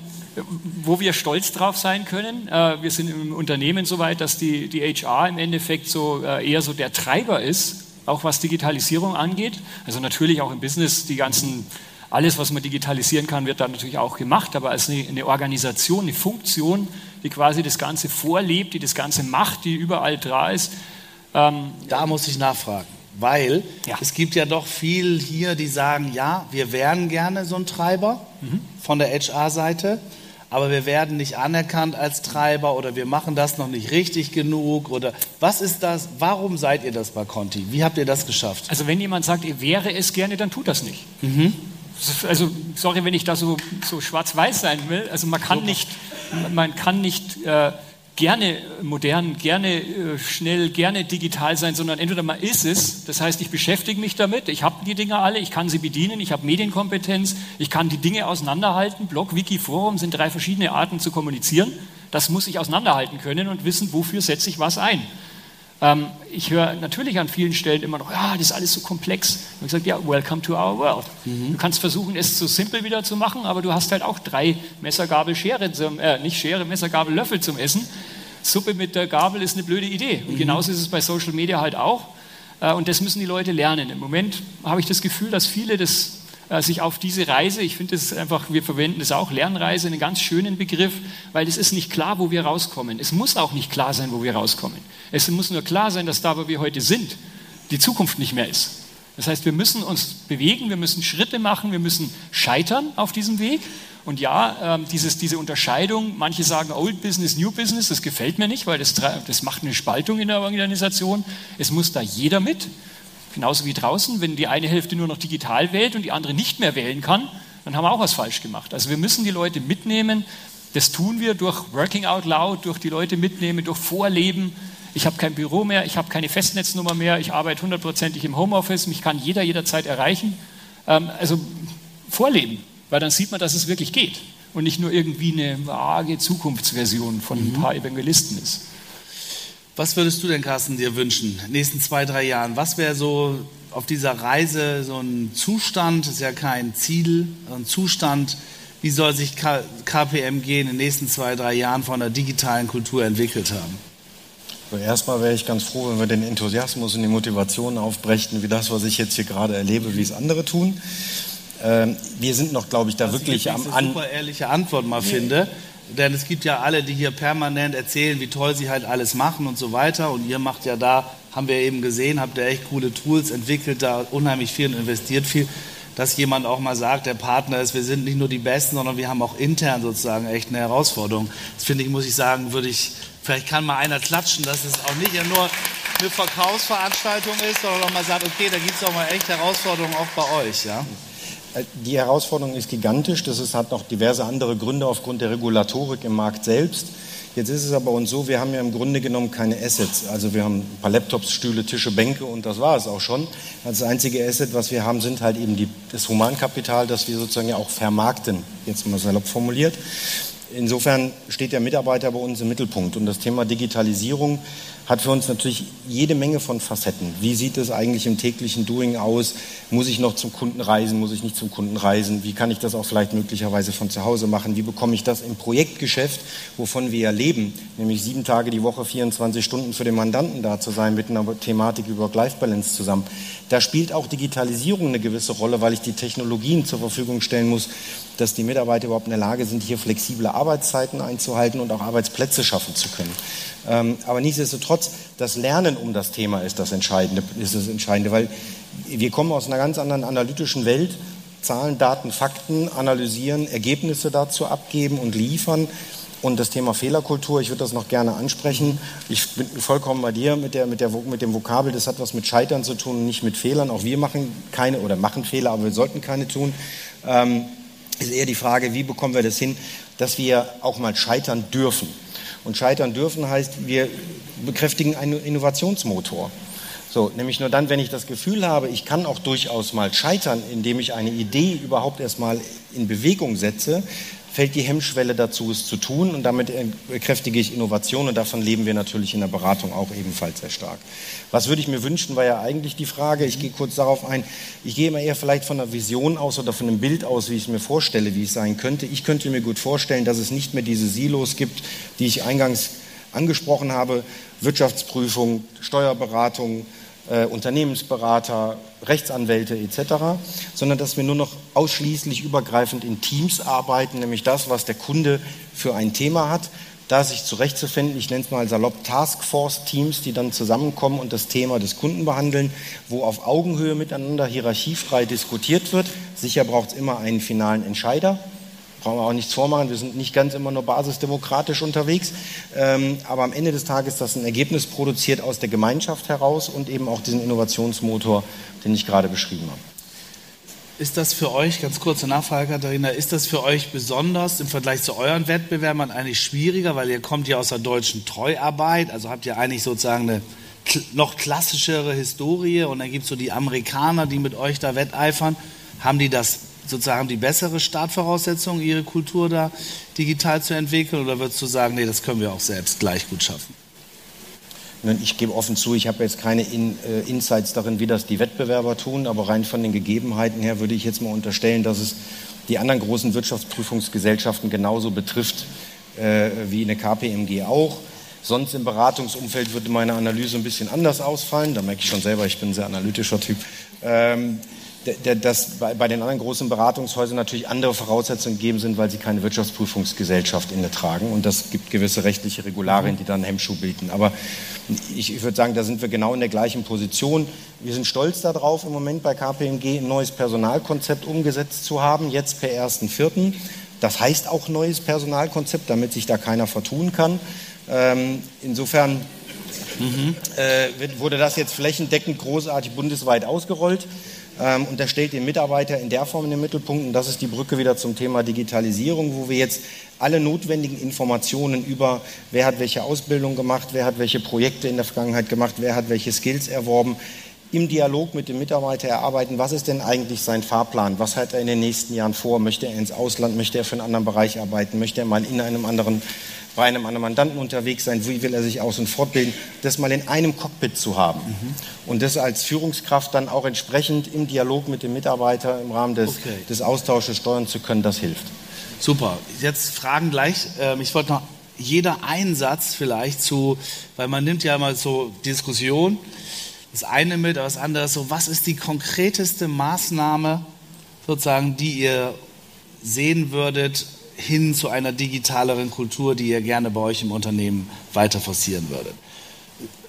wo wir stolz drauf sein können. Äh, wir sind im Unternehmen so weit, dass die, die HR im Endeffekt so äh, eher so der Treiber ist, auch was Digitalisierung angeht. Also natürlich auch im Business die ganzen alles, was man digitalisieren kann, wird dann natürlich auch gemacht, aber als eine, eine, Organisation, eine Funktion, die quasi das Ganze vorlebt, die das Ganze macht, die überall da ist. Ähm, da muss ich nachfragen, weil ja. es gibt ja doch viel hier, die sagen, ja, wir wären gerne so ein Treiber mhm. von der HR-Seite, aber wir werden nicht anerkannt als Treiber oder wir machen das noch nicht richtig genug oder was ist das? Warum seid ihr das bei Conti? Wie habt ihr das geschafft? Also wenn jemand sagt, ihr wäre es gerne, dann tut das nicht. Mhm also sorry, wenn ich da so, so schwarz-weiß sein will, also man kann nicht, man kann nicht äh, gerne modern, gerne äh, schnell, gerne digital sein, sondern entweder man ist es, das heißt, ich beschäftige mich damit, ich habe die Dinge alle, ich kann sie bedienen, ich habe Medienkompetenz, ich kann die Dinge auseinanderhalten. Blog, Wiki, Forum sind drei verschiedene Arten zu kommunizieren. Das muss ich auseinanderhalten können und wissen, wofür setze ich was ein. Ähm, ich höre natürlich an vielen Stellen immer noch, ja, das ist alles so komplex. Und ich sage, ja, welcome to our world. Mhm. Du kannst versuchen, es so simpel wieder zu machen, aber du hast halt auch drei Messer, Gabel, Schere, zum, äh, nicht Schere, Messer, Gabel, Löffel zum Essen. Suppe mit der Gabel ist eine blöde Idee. Und mhm. genauso ist es bei Social Media halt auch. Äh, und das müssen die Leute lernen. Im Moment habe ich das Gefühl, dass viele das sich auf diese Reise, ich finde es einfach, wir verwenden es auch, Lernreise, einen ganz schönen Begriff, weil es ist nicht klar, wo wir rauskommen. Es muss auch nicht klar sein, wo wir rauskommen. Es muss nur klar sein, dass da, wo wir heute sind, die Zukunft nicht mehr ist. Das heißt, wir müssen uns bewegen, wir müssen Schritte machen, wir müssen scheitern auf diesem Weg. Und ja, ähm, dieses, diese Unterscheidung, manche sagen Old Business, New Business, das gefällt mir nicht, weil das, das macht eine Spaltung in der Organisation. Es muss da jeder mit. Genauso wie draußen, wenn die eine Hälfte nur noch digital wählt und die andere nicht mehr wählen kann, dann haben wir auch was falsch gemacht. Also wir müssen die Leute mitnehmen. Das tun wir durch Working Out Loud, durch die Leute mitnehmen, durch Vorleben. Ich habe kein Büro mehr, ich habe keine Festnetznummer mehr, ich arbeite hundertprozentig im Homeoffice, mich kann jeder jederzeit erreichen. Ähm, also Vorleben, weil dann sieht man, dass es wirklich geht und nicht nur irgendwie eine vage Zukunftsversion von ein mhm. paar Evangelisten ist. Was würdest du denn, Carsten, dir wünschen, in den nächsten zwei, drei Jahren? Was wäre so auf dieser Reise so ein Zustand, das ist ja kein Ziel, ein Zustand, wie soll sich KPMG in den nächsten zwei, drei Jahren von der digitalen Kultur entwickelt haben? Also erstmal wäre ich ganz froh, wenn wir den Enthusiasmus und die Motivation aufbrächten, wie das, was ich jetzt hier gerade erlebe, wie es andere tun. Ähm, wir sind noch, glaube ich, da was wirklich ich am... Eine super ehrliche Antwort mal nee. finde denn es gibt ja alle, die hier permanent erzählen, wie toll sie halt alles machen und so weiter. Und ihr macht ja da, haben wir eben gesehen, habt ihr echt coole Tools entwickelt, da unheimlich viel und investiert viel. Dass jemand auch mal sagt, der Partner ist, wir sind nicht nur die Besten, sondern wir haben auch intern sozusagen echt eine Herausforderung. Das finde ich, muss ich sagen, würde ich, vielleicht kann mal einer klatschen, dass es auch nicht nur eine Verkaufsveranstaltung ist, sondern auch mal sagt, okay, da gibt es auch mal echt Herausforderungen auch bei euch. Ja? Äh, die Herausforderung ist gigantisch. Das ist, hat noch diverse andere Gründe aufgrund der Regulatorik im Markt selbst. Jetzt ist es aber uns so, wir haben ja im Grunde genommen keine Assets. Also wir haben ein paar Laptops, Stühle, Tische, Bänke und das war es auch schon. Das einzige Asset, was wir haben, sind halt eben die, das Humankapital, das wir sozusagen ja auch vermarkten, jetzt mal salopp formuliert. Insofern steht der Mitarbeiter bei uns im Mittelpunkt. Und das Thema Digitalisierung hat für uns natürlich jede Menge von Facetten. Wie sieht es eigentlich im täglichen Doing aus? Muss ich noch zum Kunden reisen? Muss ich nicht zum Kunden reisen? Wie kann ich das auch vielleicht möglicherweise von zu Hause machen? Wie bekomme ich das im Projektgeschäft, wovon wir ja leben, nämlich sieben Tage die Woche, 24 Stunden für den Mandanten da zu sein, mit einer Thematik über Work-Life-Balance zusammen? Da spielt auch Digitalisierung eine gewisse Rolle, weil ich die Technologien zur Verfügung stellen muss, dass die Mitarbeiter überhaupt in der Lage sind, hier flexible Arbeitszeiten einzuhalten und auch Arbeitsplätze schaffen zu können. Ähm, aber nichtsdestotrotz, das Lernen um das Thema ist das Entscheidende, ist das Entscheidende, weil wir kommen aus einer ganz anderen analytischen Welt. Zahlen, Daten, Fakten analysieren, Ergebnisse dazu abgeben und liefern. Und das Thema Fehlerkultur, ich würde das noch gerne ansprechen. Ich bin vollkommen bei dir mit, der, mit, der, mit dem Vokabel, das hat was mit Scheitern zu tun, nicht mit Fehlern. Auch wir machen keine oder machen Fehler, aber wir sollten keine tun. Ähm, ist eher die Frage, wie bekommen wir das hin, dass wir auch mal scheitern dürfen. Und scheitern dürfen heißt, wir bekräftigen einen Innovationsmotor. So, nämlich nur dann, wenn ich das Gefühl habe, ich kann auch durchaus mal scheitern, indem ich eine Idee überhaupt erstmal in Bewegung setze, fällt die Hemmschwelle dazu, es zu tun. Und damit kräftige ich Innovation. Und davon leben wir natürlich in der Beratung auch ebenfalls sehr stark. Was würde ich mir wünschen, war ja eigentlich die Frage, ich gehe kurz darauf ein, ich gehe immer eher vielleicht von einer Vision aus oder von einem Bild aus, wie ich es mir vorstelle, wie es sein könnte. Ich könnte mir gut vorstellen, dass es nicht mehr diese Silos gibt, die ich eingangs angesprochen habe, Wirtschaftsprüfung, Steuerberatung, äh, Unternehmensberater, Rechtsanwälte etc., sondern dass wir nur noch ausschließlich übergreifend in Teams arbeiten, nämlich das, was der Kunde für ein Thema hat, da sich zurechtzufinden, ich nenne es mal salopp Taskforce-Teams, die dann zusammenkommen und das Thema des Kunden behandeln, wo auf Augenhöhe miteinander hierarchiefrei diskutiert wird. Sicher braucht es immer einen finalen Entscheider, brauchen wir auch nichts vormachen, wir sind nicht ganz immer nur basisdemokratisch unterwegs, ähm, aber am Ende des Tages ist das ein Ergebnis produziert aus der Gemeinschaft heraus und eben auch diesen Innovationsmotor, den ich gerade beschrieben habe. Ist das für euch, ganz kurze Nachfrage, Katharina, ist das für euch besonders im Vergleich zu euren Wettbewerbern eigentlich schwieriger, weil ihr kommt ja aus der deutschen Treuarbeit, also habt ihr eigentlich sozusagen eine noch klassischere Historie und dann gibt es so die Amerikaner, die mit euch da wetteifern. Haben die das sozusagen die bessere Startvoraussetzung, ihre Kultur da digital zu entwickeln? Oder würdest du sagen, nee, das können wir auch selbst gleich gut schaffen? Ich gebe offen zu, ich habe jetzt keine In, äh, Insights darin, wie das die Wettbewerber tun, aber rein von den Gegebenheiten her würde ich jetzt mal unterstellen, dass es die anderen großen Wirtschaftsprüfungsgesellschaften genauso betrifft äh, wie eine KPMG auch. Sonst im Beratungsumfeld würde meine Analyse ein bisschen anders ausfallen. Da merke ich schon selber, ich bin ein sehr analytischer Typ. Ähm, dass bei den anderen großen Beratungshäusern natürlich andere Voraussetzungen gegeben sind, weil sie keine Wirtschaftsprüfungsgesellschaft inne tragen. Und das gibt gewisse rechtliche Regularien, die dann Hemmschuh bilden. Aber ich, ich würde sagen, da sind wir genau in der gleichen Position. Wir sind stolz darauf, im Moment bei KPMG ein neues Personalkonzept umgesetzt zu haben, jetzt per 1.4. Das heißt auch neues Personalkonzept, damit sich da keiner vertun kann. Ähm, insofern mhm. äh, wurde das jetzt flächendeckend großartig bundesweit ausgerollt ähm, und das stellt den Mitarbeiter in der Form in den Mittelpunkt. Und das ist die Brücke wieder zum Thema Digitalisierung, wo wir jetzt alle notwendigen Informationen über, wer hat welche Ausbildung gemacht, wer hat welche Projekte in der Vergangenheit gemacht, wer hat welche Skills erworben, im Dialog mit dem Mitarbeiter erarbeiten, was ist denn eigentlich sein Fahrplan, was hat er in den nächsten Jahren vor, möchte er ins Ausland, möchte er für einen anderen Bereich arbeiten, möchte er mal in einem anderen bei einem anderen Mandanten unterwegs sein, wie will er sich aus- und fortbilden, das mal in einem Cockpit zu haben. Mhm. Und das als Führungskraft dann auch entsprechend im Dialog mit dem Mitarbeiter im Rahmen des, okay. des Austausches steuern zu können, das hilft. Super. Jetzt Fragen gleich. Ähm, ich wollte noch jeder Einsatz vielleicht zu, weil man nimmt ja immer so Diskussion, das eine mit, aber das andere so, was ist die konkreteste Maßnahme sozusagen, die ihr sehen würdet, hin zu einer digitaleren Kultur, die ihr gerne bei euch im Unternehmen weiter forcieren würdet?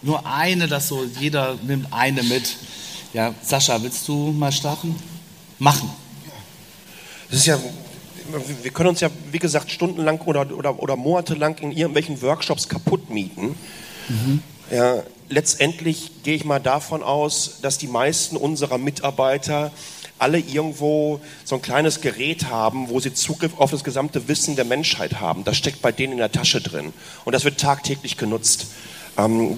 Nur eine, dass so jeder nimmt eine mit. Ja, Sascha, willst du mal starten? Machen. Das ist ja, wir können uns ja, wie gesagt, stundenlang oder, oder, oder monatelang in irgendwelchen Workshops kaputt mieten. Mhm. Ja, letztendlich gehe ich mal davon aus, dass die meisten unserer Mitarbeiter alle irgendwo so ein kleines Gerät haben, wo sie Zugriff auf das gesamte Wissen der Menschheit haben. Das steckt bei denen in der Tasche drin. Und das wird tagtäglich genutzt. Ähm,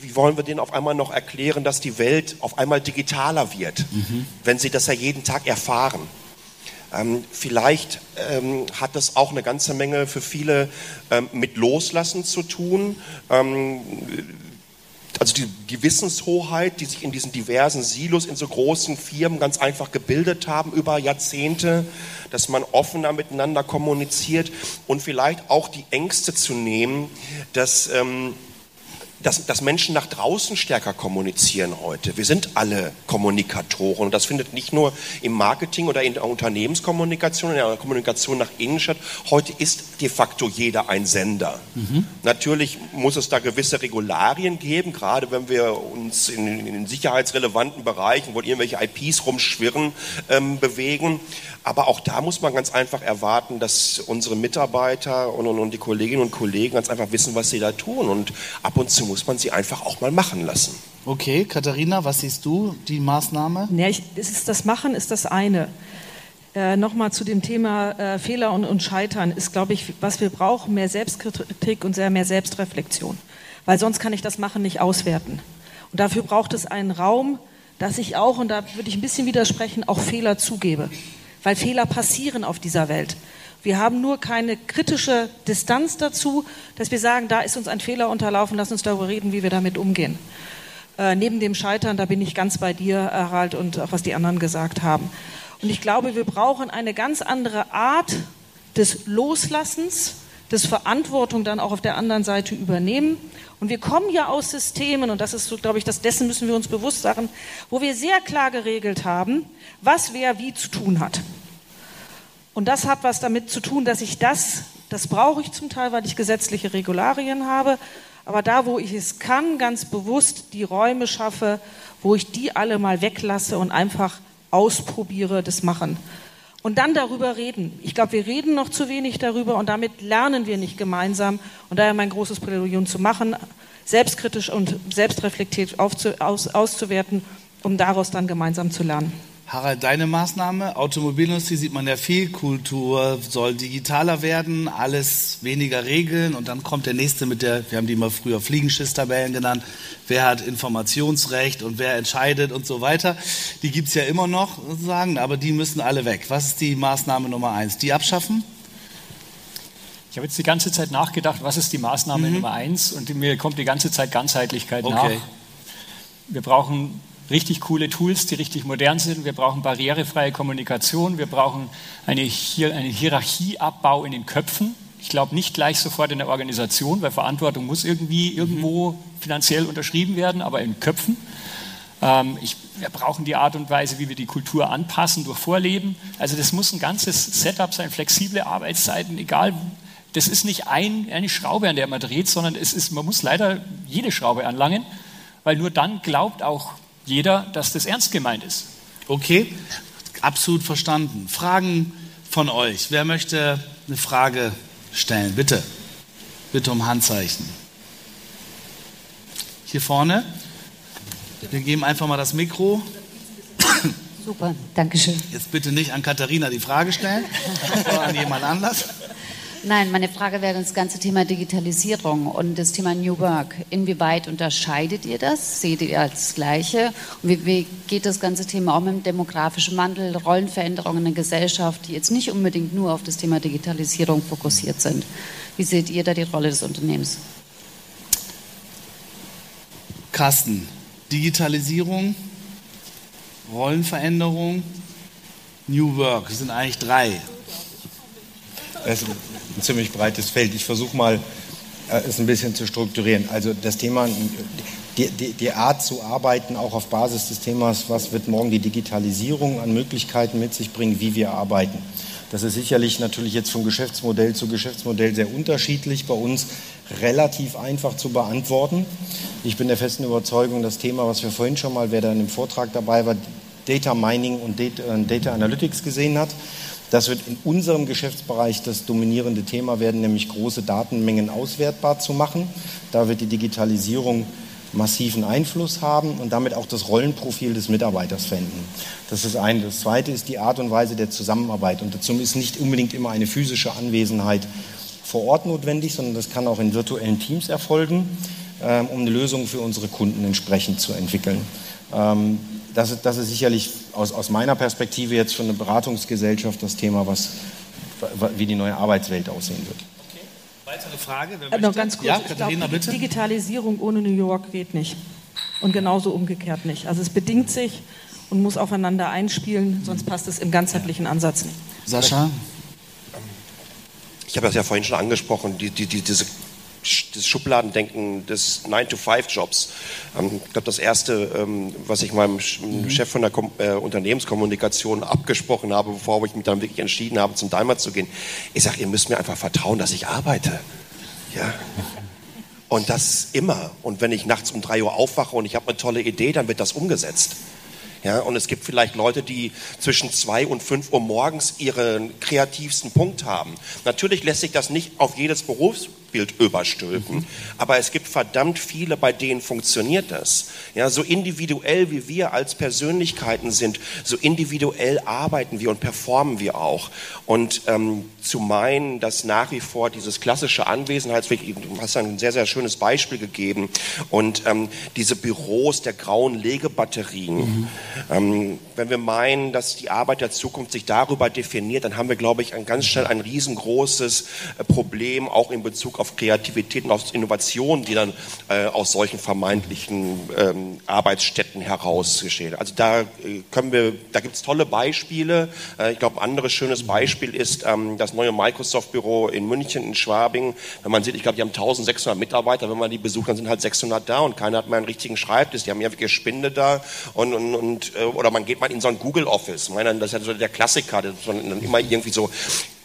wie wollen wir denen auf einmal noch erklären, dass die Welt auf einmal digitaler wird, mhm. wenn sie das ja jeden Tag erfahren? Ähm, vielleicht ähm, hat das auch eine ganze Menge für viele ähm, mit Loslassen zu tun. Also die Gewissenshoheit, die sich in diesen diversen Silos in so großen Firmen ganz einfach gebildet haben über Jahrzehnte, dass man offener miteinander kommuniziert und vielleicht auch die Ängste zu nehmen, dass ähm, dass, dass Menschen nach draußen stärker kommunizieren heute. Wir sind alle Kommunikatoren und das findet nicht nur im Marketing oder in der Unternehmenskommunikation, in der Kommunikation nach innen statt. Heute ist de facto jeder ein Sender. Mhm. Natürlich muss es da gewisse Regularien geben, gerade wenn wir uns in, in sicherheitsrelevanten Bereichen, wo irgendwelche IPs rumschwirren, ähm, bewegen. Aber auch da muss man ganz einfach erwarten, dass unsere Mitarbeiter und, und, und, die Kolleginnen und Kollegen ganz einfach wissen, was sie da tun. Und ab und zu muss man sie einfach auch mal machen lassen. Okay, Katharina, was siehst du, die Maßnahme? Ja, ich, ist das Machen ist das eine. Äh, Nochmal zu dem Thema äh, Fehler und, und Scheitern ist, glaube ich, was wir brauchen, mehr Selbstkritik und sehr mehr Selbstreflexion. Weil sonst kann ich das Machen nicht auswerten. Und dafür braucht es einen Raum, dass ich auch, und da würde ich ein bisschen widersprechen, auch Fehler zugebe. Weil Fehler passieren auf dieser Welt. Wir haben nur keine kritische Distanz dazu, dass wir sagen, da ist uns ein Fehler unterlaufen, lass uns darüber reden, wie wir damit umgehen. Äh, neben dem Scheitern, da bin ich ganz bei dir, Harald, und auch was die anderen gesagt haben. Und ich glaube, wir brauchen eine ganz andere Art des Loslassens, des Verantwortung dann auch auf der anderen Seite übernehmen. Und wir kommen ja aus Systemen, und das ist so, glaube ich, das, dessen müssen wir uns bewusst sein, wo wir sehr klar geregelt haben, was wer wie zu tun hat. Und das hat was damit zu tun, dass ich das, das brauche ich zum Teil, weil ich gesetzliche Regularien habe, aber da, wo ich es kann, ganz bewusst die Räume schaffe, wo ich die alle mal weglasse und einfach ausprobiere, das machen. Und dann darüber reden. Ich glaube, wir reden noch zu wenig darüber und damit lernen wir nicht gemeinsam. Und daher mein großes Plädoyer zu machen, selbstkritisch und selbstreflektiert aus, auszuwerten, um daraus dann gemeinsam zu lernen. Harald, deine Maßnahme, Automobilindustrie sieht man ja viel, Kultur soll digitaler werden, alles weniger Regeln und dann kommt der nächste mit der, wir haben die mal früher Fliegenschisstabellen genannt, wer hat Informationsrecht und wer entscheidet und so weiter. Die gibt es ja immer noch sozusagen, aber die müssen alle weg. Was ist die Maßnahme Nummer eins? Die abschaffen? Ich habe jetzt die ganze Zeit nachgedacht, was ist die Maßnahme mhm. Nummer eins und mir kommt die ganze Zeit Ganzheitlichkeit okay. nach. Wir brauchen richtig coole Tools, die richtig modern sind. Wir brauchen barrierefreie Kommunikation. Wir brauchen eine, Hier einen Hierarchieabbau in den Köpfen. Ich glaube nicht gleich sofort in der Organisation, weil Verantwortung muss irgendwie irgendwo finanziell unterschrieben werden, aber in Köpfen. Ähm, ich, wir brauchen die Art und Weise, wie wir die Kultur anpassen durch Vorleben. Also das muss ein ganzes Setup sein, flexible Arbeitszeiten, egal. Das ist nicht ein, eine Schraube, an der man dreht, sondern es ist, man muss leider jede Schraube anlangen, weil nur dann glaubt auch jeder, dass das ernst gemeint ist. Okay, absolut verstanden. Fragen von euch. Wer möchte eine Frage stellen? Bitte. Bitte um Handzeichen. Hier vorne. Wir geben einfach mal das Mikro. Super, danke schön. Jetzt bitte nicht an Katharina die Frage stellen, sondern an jemand anders. Nein, meine Frage wäre das ganze Thema Digitalisierung und das Thema New Work. Inwieweit unterscheidet ihr das? Seht ihr als Gleiche? Und wie, wie geht das ganze Thema auch mit dem demografischen Wandel, Rollenveränderungen in der Gesellschaft, die jetzt nicht unbedingt nur auf das Thema Digitalisierung fokussiert sind? Wie seht ihr da die Rolle des Unternehmens? Carsten, Digitalisierung, Rollenveränderung, New Work, das sind eigentlich drei. Ist ein ziemlich breites Feld. Ich versuche mal, äh, es ein bisschen zu strukturieren. Also das Thema, die, die, die, Art zu arbeiten, auch auf Basis des Themas, was wird morgen die Digitalisierung an Möglichkeiten mit sich bringen, wie wir arbeiten. Das ist sicherlich natürlich jetzt von Geschäftsmodell zu Geschäftsmodell sehr unterschiedlich. Bei uns relativ einfach zu beantworten. Ich bin der festen Überzeugung, das Thema, was wir vorhin schon mal, wer da in dem Vortrag dabei war, Data Mining und Data, äh, Data Analytics gesehen hat, das wird in unserem Geschäftsbereich das dominierende Thema werden, nämlich große Datenmengen auswertbar zu machen. Da wird die Digitalisierung massiven Einfluss haben und damit auch das Rollenprofil des Mitarbeiters verändern. Das ist ein. Das zweite ist die Art und Weise der Zusammenarbeit. Und dazu ist nicht unbedingt immer eine physische Anwesenheit vor Ort notwendig, sondern das kann auch in virtuellen Teams erfolgen, ähm, um eine Lösung für unsere Kunden entsprechend zu entwickeln. Ähm, das, ist, das ist sicherlich aus, aus meiner Perspektive jetzt für eine Beratungsgesellschaft das Thema, was, wie die neue Arbeitswelt aussehen wird. Okay. Weitere Frage? Wer äh, noch ganz kurz. Ja, Katharina, glaub, bitte. Digitalisierung ohne New York geht nicht. Und genauso umgekehrt nicht. Also es bedingt sich und muss aufeinander einspielen, sonst passt es im ganzheitlichen Ansatz nicht. Sascha? Ich habe das ja vorhin schon angesprochen, die, die, die, diese das Schubladendenken des 9-to-5-Jobs. Ähm, ich glaube, das Erste, ähm, was ich meinem mhm. Chef von der äh, Unternehmenskommunikation abgesprochen habe, bevor ich mich dann wirklich entschieden habe, zum Daimler zu gehen, ich sage, ihr müsst mir einfach vertrauen, dass ich arbeite. Ja. Und das immer. Und wenn ich nachts um drei Uhr aufwache und ich habe eine tolle Idee, dann wird das umgesetzt. Ja, und es gibt vielleicht Leute, die zwischen zwei und fünf Uhr morgens ihren kreativsten Punkt haben. Natürlich lässt sich das nicht auf jedes Berufs Leitbild überstülpen. Mhm. Aber es gibt verdammt viele, bei denen funktioniert das. Ja, so individuell wie wir als Persönlichkeiten sind, so individuell arbeiten wir und performen wir auch. Und ähm, zu meinen, dass nach wie vor dieses klassische Anwesenheitsweg, du hast ein sehr, sehr schönes Beispiel gegeben, und ähm, diese Büros der grauen Legebatterien, mhm. ähm, wenn wir meinen, dass die Arbeit der Zukunft sich darüber definiert, dann haben wir, glaube ich, ein ganz schnell ein riesengroßes äh, Problem, auch in Bezug auf Kreativität und auf Innovation, die dann äh, aus solchen vermeintlichen ähm, Arbeitsstätten heraus geschehen. Also da äh, können wir, da gibt es tolle Beispiele. Äh, ich glaube, ein anderes schönes Beispiel ist ähm, das neue Microsoft-Büro in München, in Schwabing. Wenn man sieht, ich glaube, die haben 1600 Mitarbeiter. Wenn man die besucht, dann sind halt 600 da und keiner hat mehr einen richtigen Schreibtisch. Die haben ja wirklich Spinde da und, und, und äh, oder man geht mal in so ein Google Office. Das ist ja so der Klassiker, das ist dann immer irgendwie so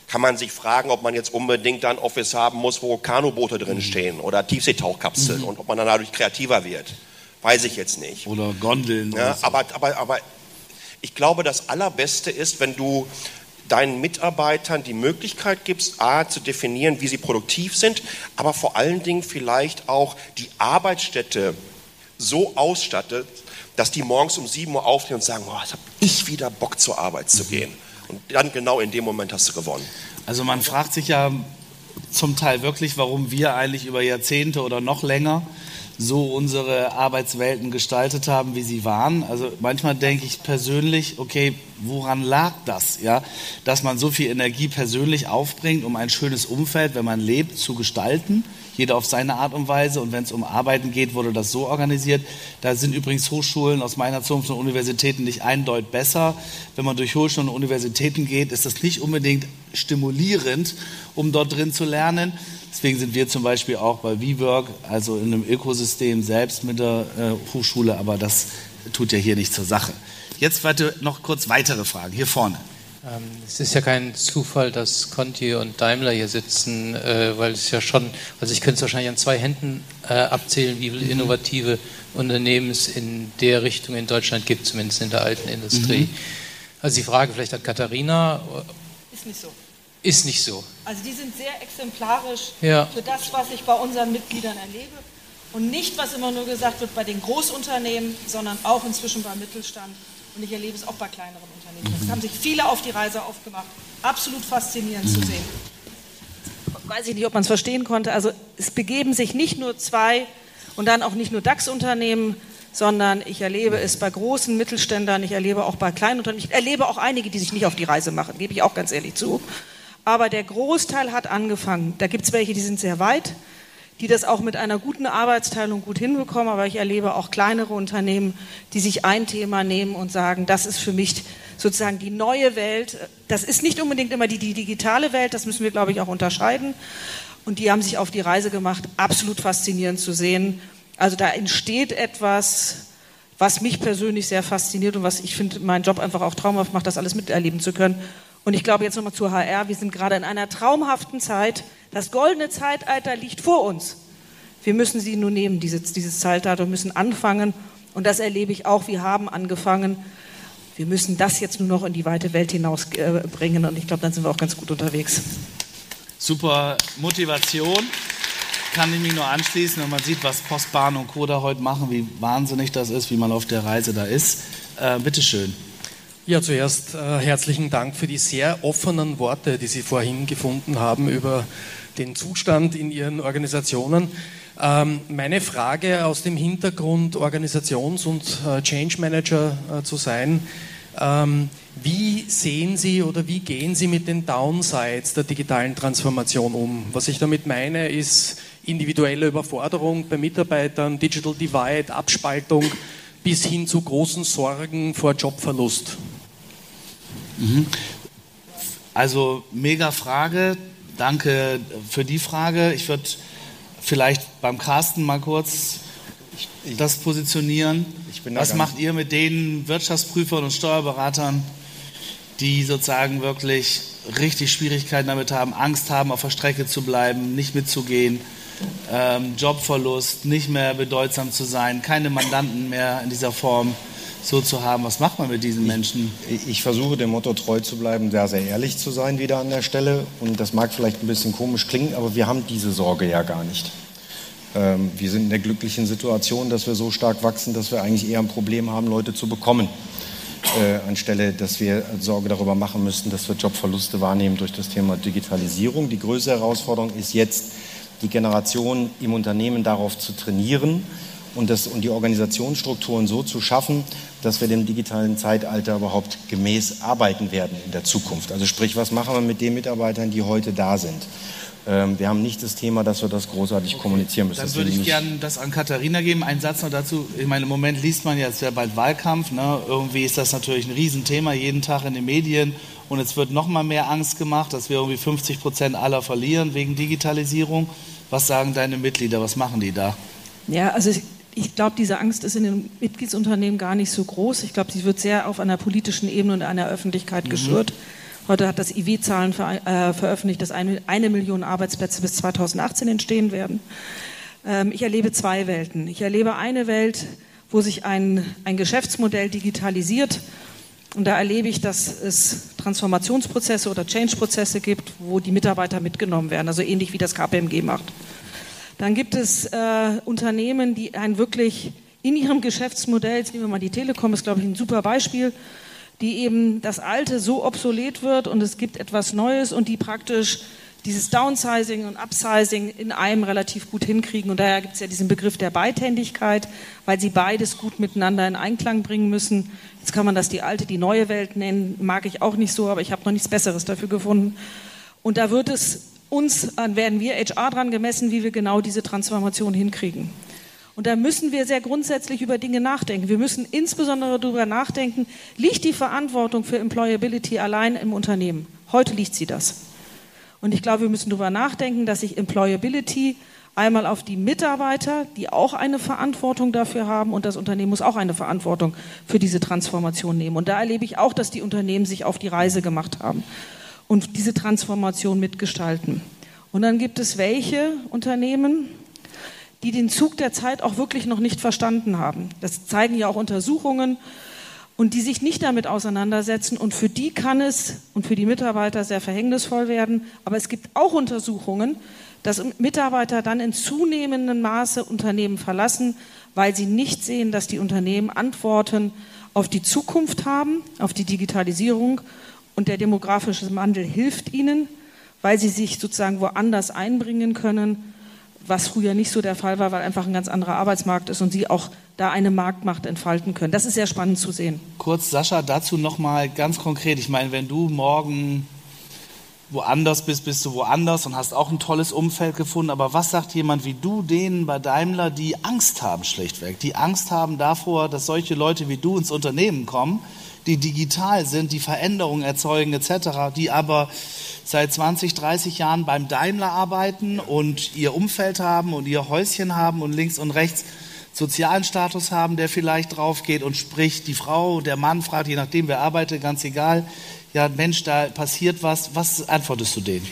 kann man sich fragen, ob man jetzt unbedingt ein Office haben muss, wo Kanuboote drin stehen oder Tiefseetauchkapseln mhm. und ob man dann dadurch kreativer wird. Weiß ich jetzt nicht. Oder Gondeln. Ja, oder so. aber, aber, aber ich glaube, das Allerbeste ist, wenn du deinen Mitarbeitern die Möglichkeit gibst, A, zu definieren, wie sie produktiv sind, aber vor allen Dingen vielleicht auch die Arbeitsstätte so ausstattet, dass die morgens um 7 Uhr aufstehen und sagen, oh, jetzt habe ich wieder Bock zur Arbeit zu mhm. gehen. Und dann genau in dem Moment hast du gewonnen. Also man fragt sich ja zum Teil wirklich, warum wir eigentlich über Jahrzehnte oder noch länger so unsere Arbeitswelten gestaltet haben, wie sie waren. Also manchmal denke ich persönlich, okay, woran lag das, ja, dass man so viel Energie persönlich aufbringt, um ein schönes Umfeld, wenn man lebt, zu gestalten jeder auf seine Art und Weise. Und wenn es um Arbeiten geht, wurde das so organisiert. Da sind übrigens Hochschulen aus meiner Zunft und Universitäten nicht eindeutig besser. Wenn man durch Hochschulen und Universitäten geht, ist das nicht unbedingt stimulierend, um dort drin zu lernen. Deswegen sind wir zum Beispiel auch bei WeWork, also in einem Ökosystem selbst mit der äh, Hochschule, aber das tut ja hier nicht zur Sache. Jetzt warte, noch kurz weitere Fragen. Hier vorne. Ähm, es ist ja kein Zufall, dass Conti und Daimler hier sitzen, äh, weil es ja schon, also ich könnte es wahrscheinlich an zwei Händen äh, abzählen, wie viele mhm. innovative Unternehmen es in der Richtung in Deutschland gibt, zumindest in der alten Industrie. Mhm. Also die Frage vielleicht an Katharina. Ist nicht so. Ist nicht so. Also die sind sehr exemplarisch ja. für das, was ich bei unseren Mitgliedern erlebe. Und nicht, was immer nur gesagt wird bei den Großunternehmen, sondern auch inzwischen beim Mittelstand. Und ich erlebe es auch bei kleineren Unternehmen. Es haben sich viele auf die Reise aufgemacht. Absolut faszinierend zu sehen. Weiß ich nicht, ob man es verstehen konnte. Also es begeben sich nicht nur zwei und dann auch nicht nur DAX-Unternehmen, sondern ich erlebe es bei großen Mittelständlern, ich erlebe auch bei kleinen Unternehmen, ich erlebe auch einige, die sich nicht auf die Reise machen, gebe ich auch ganz ehrlich zu. Aber der Großteil hat angefangen. Da gibt es welche, die sind sehr weit, die das auch mit einer guten Arbeitsteilung gut hinbekommen. Aber ich erlebe auch kleinere Unternehmen, die sich ein Thema nehmen und sagen, das ist für mich sozusagen die neue Welt. Das ist nicht unbedingt immer die, die digitale Welt, das müssen wir, glaube ich, auch unterscheiden. Und die haben sich auf die Reise gemacht, absolut faszinierend zu sehen. Also da entsteht etwas, was mich persönlich sehr fasziniert und was ich finde, meinen Job einfach auch traumhaft macht, das alles miterleben zu können. Und ich glaube jetzt nochmal zur HR, wir sind gerade in einer traumhaften Zeit, das goldene Zeitalter liegt vor uns. Wir müssen sie nur nehmen, dieses, dieses Zeitalter, und müssen anfangen. Und das erlebe ich auch. Wir haben angefangen. Wir müssen das jetzt nur noch in die weite Welt hinausbringen. Äh, und ich glaube, dann sind wir auch ganz gut unterwegs. Super Motivation. Kann ich mich nur anschließen, wenn man sieht, was Postbahn und Co. da heute machen, wie wahnsinnig das ist, wie man auf der Reise da ist. Äh, bitteschön. Ja, zuerst äh, herzlichen Dank für die sehr offenen Worte, die Sie vorhin gefunden haben über den Zustand in Ihren Organisationen. Ähm, meine Frage aus dem Hintergrund, Organisations- und äh, Change Manager äh, zu sein, ähm, wie sehen Sie oder wie gehen Sie mit den Downsides der digitalen Transformation um? Was ich damit meine, ist individuelle Überforderung bei Mitarbeitern, Digital Divide, Abspaltung bis hin zu großen Sorgen vor Jobverlust. Mhm. Also mega Frage. Danke für die Frage. Ich würde vielleicht beim Carsten mal kurz das positionieren. Was macht ihr mit den Wirtschaftsprüfern und Steuerberatern, die sozusagen wirklich richtig Schwierigkeiten damit haben, Angst haben, auf der Strecke zu bleiben, nicht mitzugehen, ähm, Jobverlust, nicht mehr bedeutsam zu sein, keine Mandanten mehr in dieser Form so zu haben. Was macht man mit diesen Menschen? Ich, ich, versuche dem Motto treu zu bleiben, sehr, sehr ehrlich zu sein wieder an der Stelle. Und das mag vielleicht ein bisschen komisch klingen, aber wir haben diese Sorge ja gar nicht. Ähm, wir sind in der glücklichen Situation, dass wir so stark wachsen, dass wir eigentlich eher ein Problem haben, Leute zu bekommen. Äh, anstelle, dass wir Sorge darüber machen müssten, dass wir Jobverluste wahrnehmen durch das Thema Digitalisierung. Die größte Herausforderung ist jetzt, die Generation im Unternehmen darauf zu trainieren, und, das, und die Organisationsstrukturen so zu schaffen, dass wir dem digitalen Zeitalter überhaupt gemäß arbeiten werden in der Zukunft. Also sprich, was machen wir mit den Mitarbeitern, die heute da sind? Ähm, wir haben nicht das Thema, dass wir das großartig okay. kommunizieren müssen. Dann würde ich gerne das an Katharina geben. Einen Satz noch dazu. Ich meine, im Moment liest man ja, wäre bald Wahlkampf. Ne? Irgendwie ist das natürlich ein Riesenthema, jeden Tag in den Medien. Und es wird noch mal mehr Angst gemacht, dass wir irgendwie 50 Prozent aller verlieren wegen Digitalisierung. Was sagen deine Mitglieder? Was machen die da? Ja, also ich glaube, diese Angst ist in den Mitgliedsunternehmen gar nicht so groß. Ich glaube, sie wird sehr auf einer politischen Ebene und einer Öffentlichkeit mhm. geschürt. Heute hat das IW Zahlen ver äh, veröffentlicht, dass eine, eine, Million Arbeitsplätze bis 2018 entstehen werden. Ähm, ich erlebe zwei Welten. Ich erlebe eine Welt, wo sich ein, ein Geschäftsmodell digitalisiert. Und da erlebe ich, dass es Transformationsprozesse oder Change-Prozesse gibt, wo die Mitarbeiter mitgenommen werden, also ähnlich wie das KPMG macht. Dann gibt es äh, Unternehmen, die ein wirklich in ihrem Geschäftsmodell, jetzt nehmen wir mal die Telekom, ist glaube ich ein super Beispiel, die eben das Alte so obsolet wird und es gibt etwas Neues und die praktisch dieses Downsizing und Upsizing in einem relativ gut hinkriegen. Und daher gibt es ja diesen Begriff der Beidhändigkeit, weil sie beides gut miteinander in Einklang bringen müssen. Jetzt kann man das die alte, die neue Welt nennen, mag ich auch nicht so, aber ich habe noch nichts Besseres dafür gefunden. Und da wird es uns, werden wir HR dran gemessen, wie wir genau diese Transformation hinkriegen. Und da müssen wir sehr grundsätzlich über Dinge nachdenken. Wir müssen insbesondere darüber nachdenken, liegt die Verantwortung für Employability allein im Unternehmen? Heute liegt sie das. Und ich glaube, wir müssen darüber nachdenken, dass sich Employability einmal auf die Mitarbeiter, die auch eine Verantwortung dafür haben, und das Unternehmen muss auch eine Verantwortung für diese Transformation nehmen. Und da erlebe ich auch, dass die Unternehmen sich auf die Reise gemacht haben und diese Transformation mitgestalten. Und dann gibt es welche Unternehmen, die den Zug der Zeit auch wirklich noch nicht verstanden haben. Das zeigen ja auch Untersuchungen und die sich nicht damit auseinandersetzen. Und für die kann es und für die Mitarbeiter sehr verhängnisvoll werden. Aber es gibt auch Untersuchungen, dass Mitarbeiter dann in zunehmendem Maße Unternehmen verlassen, weil sie nicht sehen, dass die Unternehmen Antworten auf die Zukunft haben, auf die Digitalisierung und der demografische Wandel hilft ihnen, weil sie sich sozusagen woanders einbringen können, was früher nicht so der Fall war, weil einfach ein ganz anderer Arbeitsmarkt ist und sie auch da eine Marktmacht entfalten können. Das ist sehr spannend zu sehen. Kurz, Sascha, dazu nochmal ganz konkret. Ich meine, wenn du morgen woanders bist, bist du woanders und hast auch ein tolles Umfeld gefunden. Aber was sagt jemand wie du denen bei Daimler, die Angst haben schlichtweg, die Angst haben davor, dass solche Leute wie du ins Unternehmen kommen, die digital sind, die Veränderungen erzeugen etc., die aber seit 20, 30 Jahren beim Daimler arbeiten und ihr Umfeld haben und ihr Häuschen haben und links und rechts sozialen Status haben, der vielleicht drauf geht und spricht, die Frau, der Mann fragt, je nachdem wer arbeitet, ganz egal, ja Mensch, da passiert was, was antwortest du denen?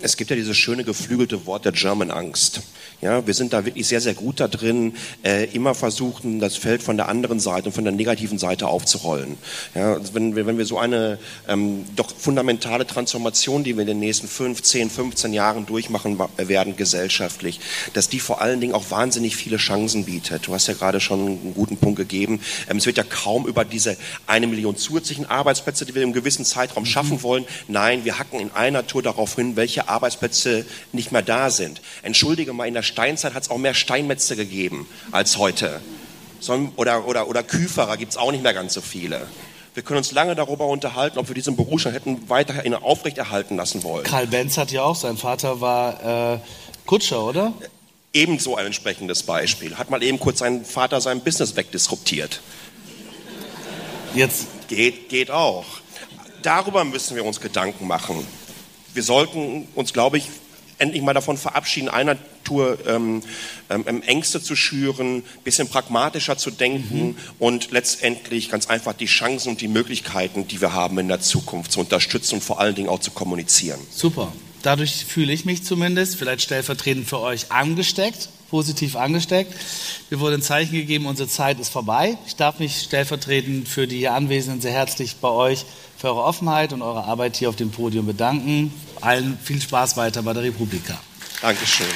Es gibt ja dieses schöne geflügelte Wort der German Angst. Ja, wir sind da wirklich sehr, sehr gut da drin, äh, immer versuchen, das Feld von der anderen Seite, von der negativen Seite aufzurollen. Ja, also wenn, wir, wenn wir so eine ähm, doch fundamentale Transformation, die wir in den nächsten 15, 15 Jahren durchmachen werden gesellschaftlich, dass die vor allen Dingen auch wahnsinnig viele Chancen bietet. Du hast ja gerade schon einen guten Punkt gegeben. Ähm, es wird ja kaum über diese eine Million zusätzlichen Arbeitsplätze, die wir im gewissen Zeitraum mhm. schaffen wollen. Nein, wir hacken in einer Tour darauf hin, welche Arbeitsplätze nicht mehr da sind. Entschuldige mal, in der Steinzeit hat es auch mehr Steinmetze gegeben als heute. Oder, oder, oder Küferer gibt es auch nicht mehr ganz so viele. Wir können uns lange darüber unterhalten, ob wir diesen Berufsstand hätten weiterhin aufrechterhalten lassen wollen. Karl Benz hat ja auch, sein Vater war äh, Kutscher, oder? Ebenso ein entsprechendes Beispiel. Hat mal eben kurz sein Vater sein Business wegdisruptiert. Jetzt. Geht, geht auch. Darüber müssen wir uns Gedanken machen. Wir sollten uns, glaube ich, endlich mal davon verabschieden, einer Tour ähm, ähm, Ängste zu schüren, bisschen pragmatischer zu denken mhm. und letztendlich ganz einfach die Chancen und die Möglichkeiten, die wir haben in der Zukunft zu unterstützen und vor allen Dingen auch zu kommunizieren. Super. Dadurch fühle ich mich zumindest, vielleicht stellvertretend für euch, angesteckt, positiv angesteckt. Mir wurde ein Zeichen gegeben, unsere Zeit ist vorbei. Ich darf mich stellvertretend für die hier Anwesenden sehr herzlich bei euch für eure Offenheit und eure Arbeit hier auf dem Podium bedanken. Allen viel Spaß weiter bei der Republika. Dankeschön.